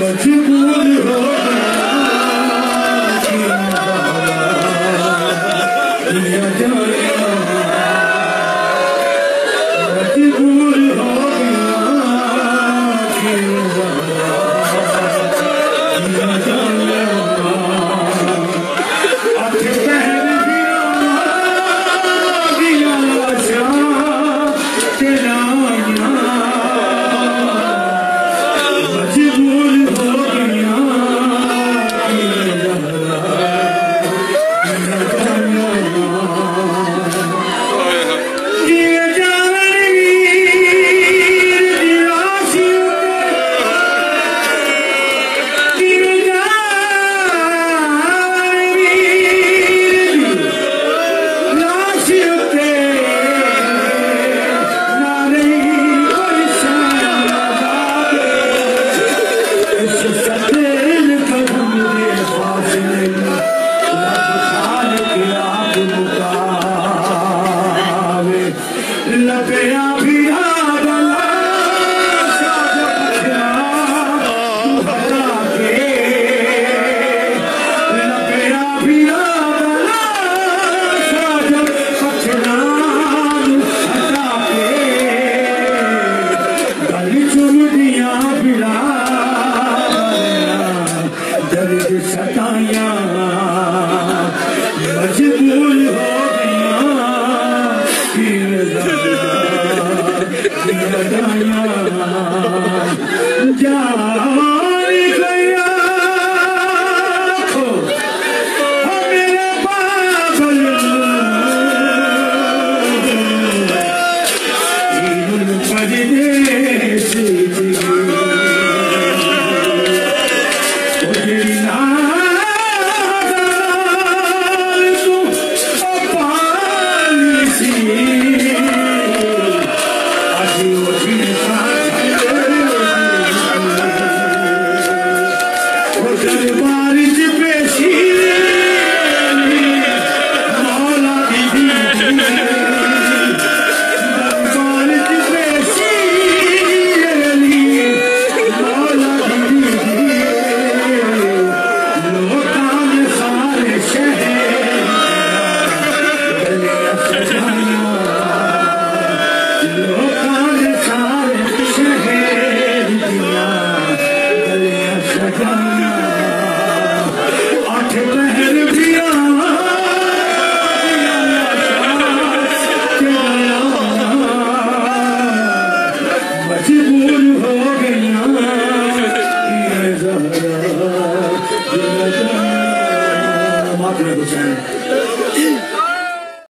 Yeah, yeah, yeah. گیا مجبور ہو گیا پھر لگایا جا